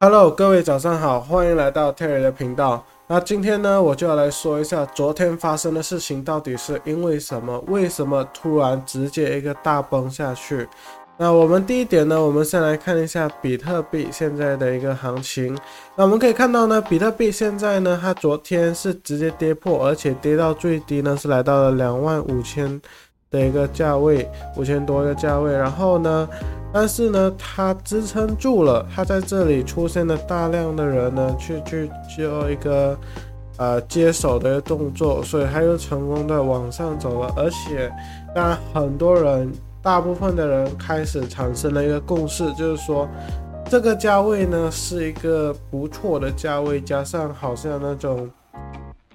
Hello，各位早上好，欢迎来到 Terry 的频道。那今天呢，我就要来说一下昨天发生的事情到底是因为什么？为什么突然直接一个大崩下去？那我们第一点呢，我们先来看一下比特币现在的一个行情。那我们可以看到呢，比特币现在呢，它昨天是直接跌破，而且跌到最低呢是来到了两万五千的一个价位，五千多一个价位。然后呢？但是呢，它支撑住了，它在这里出现了大量的人呢，去去做一个呃接手的动作，所以它又成功的往上走了。而且，当然很多人，大部分的人开始产生了一个共识，就是说这个价位呢是一个不错的价位，加上好像那种。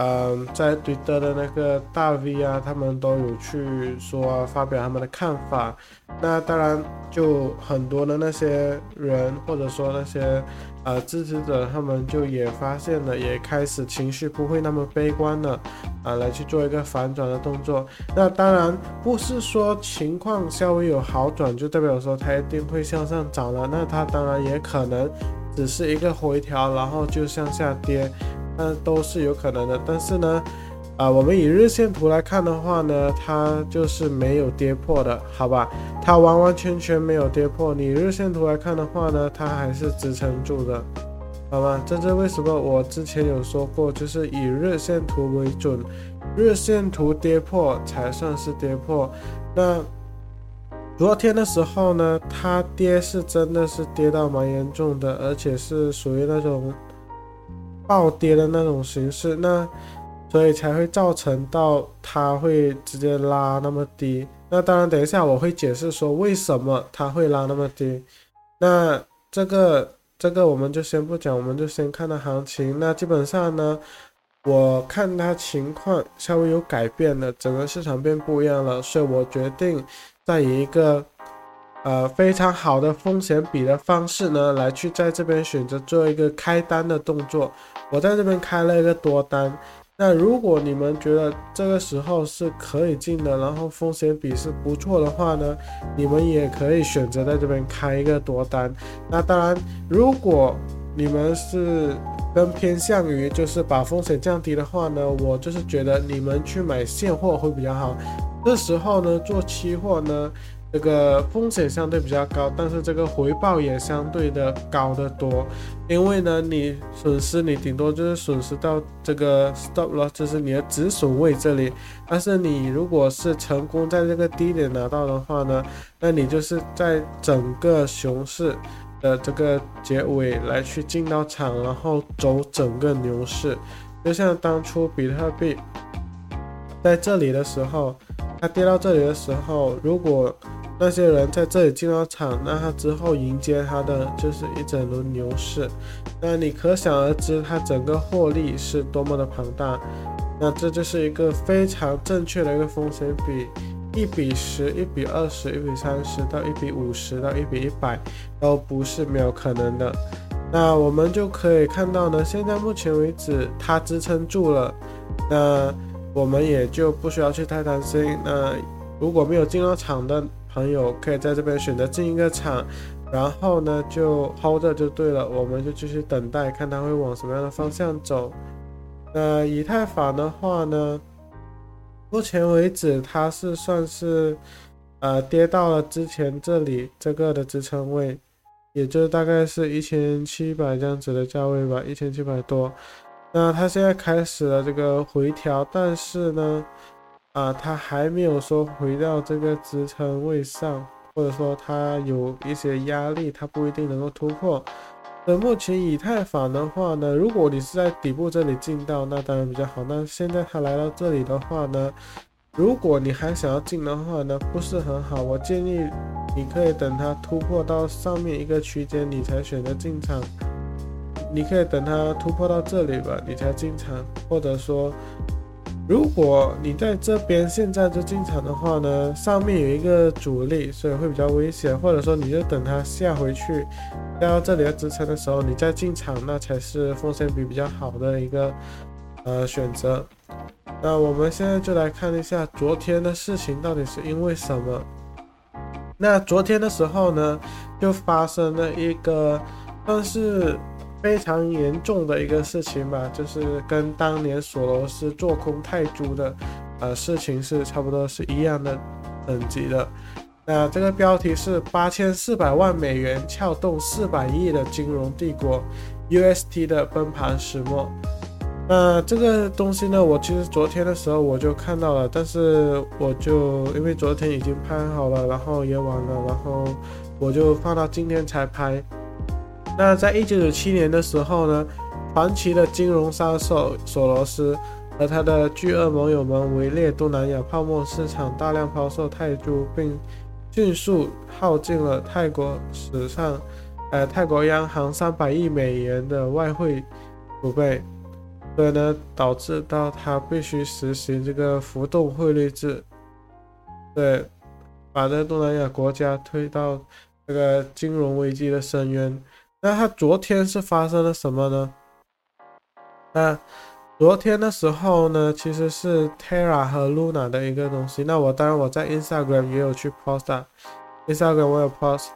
嗯，在对的的那个大 V 啊，他们都有去说发表他们的看法。那当然，就很多的那些人，或者说那些呃支持者，他们就也发现了，也开始情绪不会那么悲观了啊，来去做一个反转的动作。那当然不是说情况稍微有好转，就代表说它一定会向上涨了。那它当然也可能只是一个回调，然后就向下跌。那都是有可能的，但是呢，啊，我们以日线图来看的话呢，它就是没有跌破的，好吧？它完完全全没有跌破。你日线图来看的话呢，它还是支撑住的，好吗？这是为什么？我之前有说过，就是以日线图为准，日线图跌破才算是跌破。那昨天的时候呢，它跌是真的是跌到蛮严重的，而且是属于那种。暴跌的那种形式，那所以才会造成到它会直接拉那么低。那当然，等一下我会解释说为什么它会拉那么低。那这个这个我们就先不讲，我们就先看它行情。那基本上呢，我看它情况稍微有改变了，整个市场变不一样了，所以我决定再一个。呃，非常好的风险比的方式呢，来去在这边选择做一个开单的动作。我在这边开了一个多单。那如果你们觉得这个时候是可以进的，然后风险比是不错的话呢，你们也可以选择在这边开一个多单。那当然，如果你们是更偏向于就是把风险降低的话呢，我就是觉得你们去买现货会比较好。这时候呢，做期货呢。这个风险相对比较高，但是这个回报也相对的高得多。因为呢，你损失你顶多就是损失到这个 stop loss，就是你的止损位这里。但是你如果是成功在这个低点拿到的话呢，那你就是在整个熊市的这个结尾来去进到场，然后走整个牛市。就像当初比特币在这里的时候，它跌到这里的时候，如果那些人在这里进了场，那他之后迎接他的就是一整轮牛市，那你可想而知，他整个获利是多么的庞大。那这就是一个非常正确的一个风险比，一比十、一比二十、一比三十到一比五十到一比一百，都不是没有可能的。那我们就可以看到呢，现在目前为止它支撑住了，那我们也就不需要去太担心。那如果没有进到场的，朋友可以在这边选择进一个场，然后呢就 hold 着就对了，我们就继续等待，看它会往什么样的方向走。那以太坊的话呢，目前为止它是算是呃跌到了之前这里这个的支撑位，也就大概是一千七百这样子的价位吧，一千七百多。那它现在开始了这个回调，但是呢。啊，它还没有说回到这个支撑位上，或者说它有一些压力，它不一定能够突破。那目前以太坊的话呢，如果你是在底部这里进到，那当然比较好。那现在它来到这里的话呢，如果你还想要进的话呢，不是很好。我建议你可以等它突破到上面一个区间，你才选择进场。你可以等它突破到这里吧，你才进场，或者说。如果你在这边现在就进场的话呢，上面有一个阻力，所以会比较危险。或者说，你就等它下回去，下到这里的支撑的时候，你再进场，那才是风险比比较好的一个呃选择。那我们现在就来看一下昨天的事情到底是因为什么。那昨天的时候呢，就发生了一个算是非常严重的一个事情吧，就是跟当年索罗斯做空泰铢的呃事情是差不多是一样的等级的。那这个标题是八千四百万美元撬动四百亿的金融帝国，UST 的崩盘始末。那这个东西呢，我其实昨天的时候我就看到了，但是我就因为昨天已经拍好了，然后也晚了，然后我就放到今天才拍。那在一九九七年的时候呢，传奇的金融杀手索罗斯和他的巨鳄盟友们围猎东南亚泡沫市场，大量抛售泰铢，并迅速耗尽了泰国史上，呃，泰国央行三百亿美元的外汇储备。所以呢，导致到他必须实行这个浮动汇率制，对，把这东南亚国家推到这个金融危机的深渊。那他昨天是发生了什么呢？那昨天的时候呢，其实是 Terra 和 Luna 的一个东西。那我当然我在 Instagram 也有去 post 啊，Instagram 我有 post。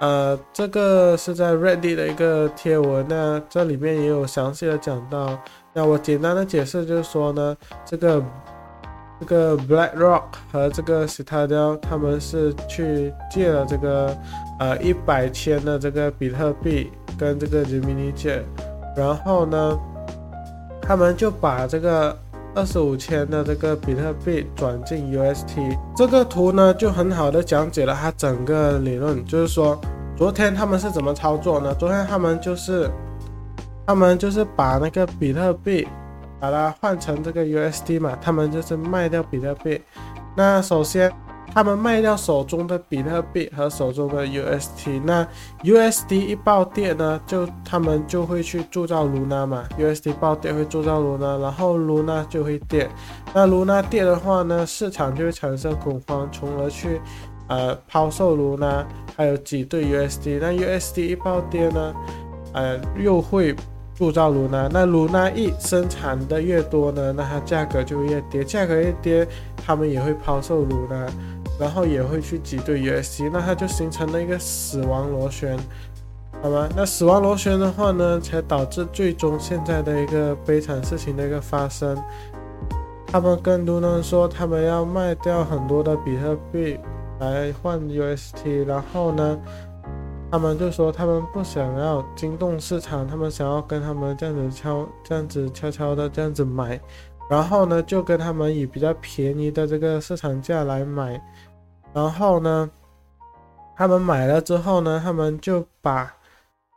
呃，这个是在 Reddit 的一个贴文，那这里面也有详细的讲到。那我简单的解释就是说呢，这个这个 BlackRock 和这个 Citadel 他们是去借了这个呃一百千的这个比特币跟这个人民币借，然后呢，他们就把这个二十五千的这个比特币转进 UST。这个图呢就很好的讲解了它整个理论，就是说昨天他们是怎么操作呢？昨天他们就是。他们就是把那个比特币，把它换成这个 USD 嘛，他们就是卖掉比特币。那首先，他们卖掉手中的比特币和手中的 USD，那 USD 一暴跌呢，就他们就会去铸造 Luna 嘛，USD 暴跌会铸造 Luna，然后 Luna 就会跌。那 Luna 跌的话呢，市场就会产生恐慌，从而去呃抛售 Luna，还有挤兑 USD。那 USD 一暴跌呢，呃又会。铸造卢娜，那卢娜一生产的越多呢，那它价格就越跌，价格越跌，他们也会抛售卢娜，然后也会去挤兑 USC，那它就形成了一个死亡螺旋，好吗？那死亡螺旋的话呢，才导致最终现在的一个悲惨事情的一个发生。他们跟卢娜说，他们要卖掉很多的比特币来换 USD，然后呢？他们就说他们不想要惊动市场，他们想要跟他们这样子悄这样子悄悄的这样子买，然后呢就跟他们以比较便宜的这个市场价来买，然后呢他们买了之后呢，他们就把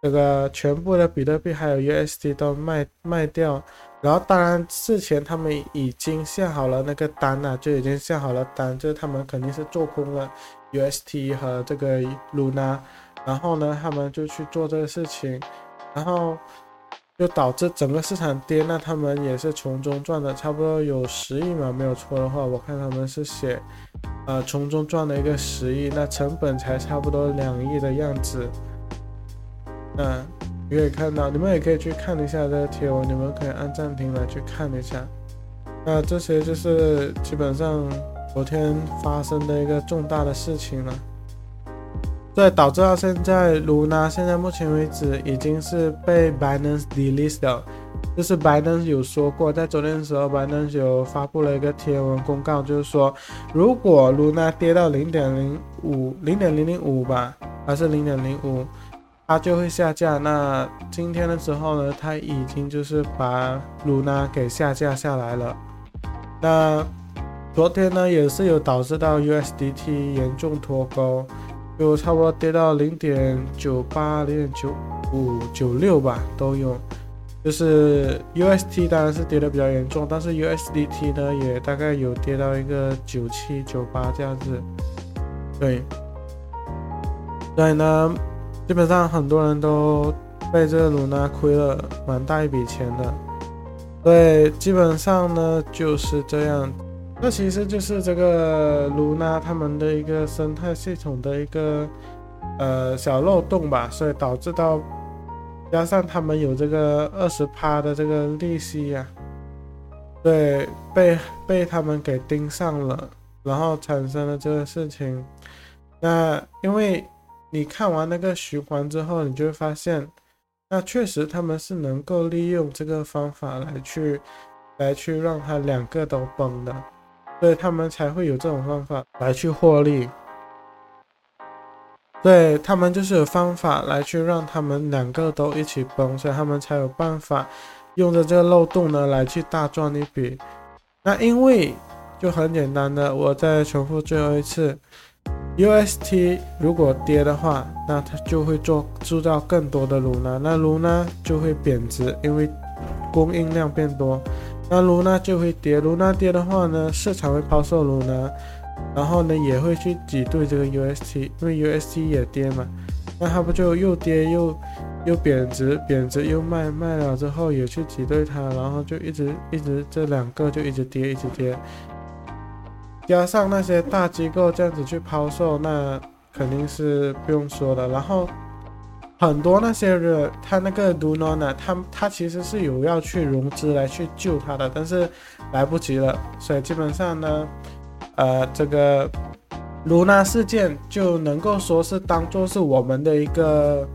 这个全部的比特币还有 USD 都卖卖掉，然后当然事前他们已经下好了那个单了，就已经下好了单，就是他们肯定是做空了 UST 和这个 Luna。然后呢，他们就去做这个事情，然后就导致整个市场跌，那他们也是从中赚了差不多有十亿嘛，没有错的话，我看他们是写，呃，从中赚了一个十亿，那成本才差不多两亿的样子。嗯，你可以看到，你们也可以去看一下这个贴文，你们可以按暂停来去看一下。那这些就是基本上昨天发生的一个重大的事情了。对，导致到现在，Luna 现在目前为止已经是被 Binance delist 掉。就是 Binance 有说过，在昨天的时候，Binance 有发布了一个贴文公告，就是说，如果 Luna 跌到零点零五、零点零零五吧，还是零点零五，它就会下架。那今天的时候呢，它已经就是把 Luna 给下架下来了。那昨天呢，也是有导致到 USDT 严重脱钩。就差不多跌到零点九八、零点九五、九六吧，都有。就是 UST 当然是跌的比较严重，但是 USDT 呢也大概有跌到一个九七、九八这样子。对，所以呢，基本上很多人都被这个卢娜亏了蛮大一笔钱的。对，基本上呢就是这样。这其实就是这个卢娜他们的一个生态系统的一个呃小漏洞吧，所以导致到加上他们有这个二十趴的这个利息呀，对，被被他们给盯上了，然后产生了这个事情。那因为你看完那个循环之后，你就会发现那确实他们是能够利用这个方法来去来去让他两个都崩的，所以他们才会有这种方法来去获利。对他们就是有方法来去让他们两个都一起崩，所以他们才有办法用着这个漏洞呢来去大赚一笔。那因为就很简单的，我再重复最后一次，UST 如果跌的话，那它就会做铸造更多的卢娜，那卢娜就会贬值，因为供应量变多，那卢娜就会跌，卢娜跌的话呢，市场会抛售卢娜。然后呢，也会去挤兑这个 UST，因为 UST 也跌嘛，那它不就又跌又又贬值，贬值又卖，卖了之后也去挤兑它，然后就一直一直这两个就一直跌，一直跌，加上那些大机构这样子去抛售，那肯定是不用说的。然后很多那些人，他那个 Luna，他他其实是有要去融资来去救他的，但是来不及了，所以基本上呢。呃，这个卢娜事件就能够说是当做是我们的一个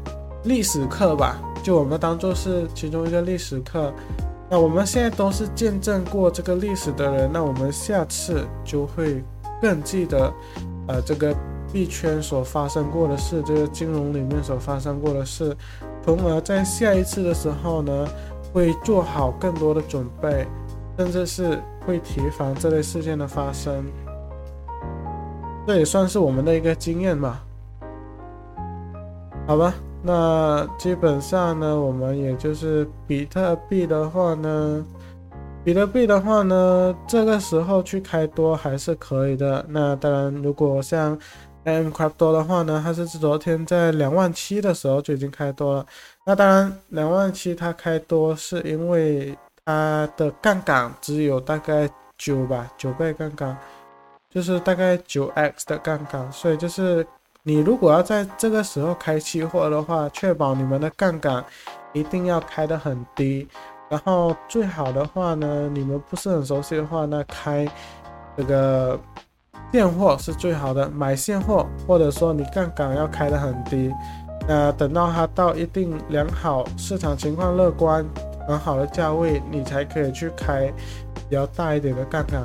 历史课吧，就我们当做是其中一个历史课。那我们现在都是见证过这个历史的人，那我们下次就会更记得，呃，这个币圈所发生过的事，这个金融里面所发生过的事，从而在下一次的时候呢，会做好更多的准备，甚至是会提防这类事件的发生。这也算是我们的一个经验吧，好吧，那基本上呢，我们也就是比特币的话呢，比特币的话呢，这个时候去开多还是可以的。那当然，如果像 M Crypto 的话呢，它是昨天在两万七的时候就已经开多了。那当然，两万七它开多是因为它的杠杆只有大概九吧，九倍杠杆。就是大概九 x 的杠杆，所以就是你如果要在这个时候开期货的话，确保你们的杠杆一定要开得很低，然后最好的话呢，你们不是很熟悉的话，那开这个现货是最好的，买现货，或者说你杠杆要开得很低，那等到它到一定良好市场情况乐观很好的价位，你才可以去开比较大一点的杠杆。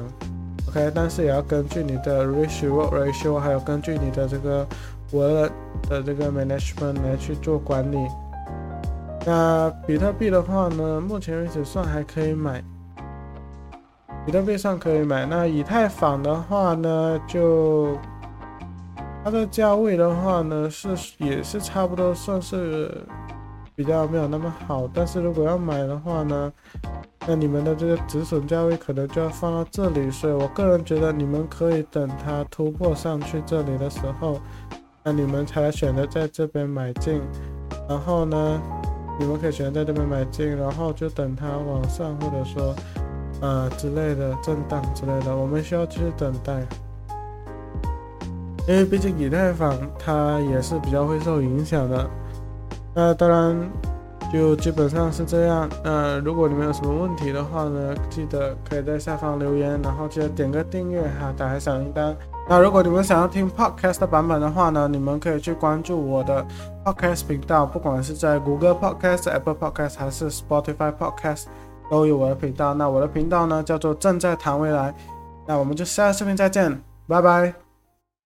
OK，但是也要根据你的 ratio ratio，还有根据你的这个 wallet 的这个 management 来去做管理。那比特币的话呢，目前为止算还可以买，比特币上可以买。那以太坊的话呢，就它的价位的话呢，是也是差不多算是比较没有那么好。但是如果要买的话呢？那你们的这个止损价位可能就要放到这里，所以我个人觉得你们可以等它突破上去这里的时候，那你们才选择在这边买进。然后呢，你们可以选择在这边买进，然后就等它往上或者说呃之类的震荡之类的，我们需要继续等待。因为毕竟以太坊它也是比较会受影响的。那当然。就基本上是这样。那如果你们有什么问题的话呢，记得可以在下方留言，然后记得点个订阅哈，打开小铃铛。那如果你们想要听 podcast 的版本的话呢，你们可以去关注我的 podcast 频道，不管是在谷歌 podcast、Apple podcast 还是 Spotify podcast，都有我的频道。那我的频道呢叫做正在谈未来。那我们就下个视频再见，拜拜。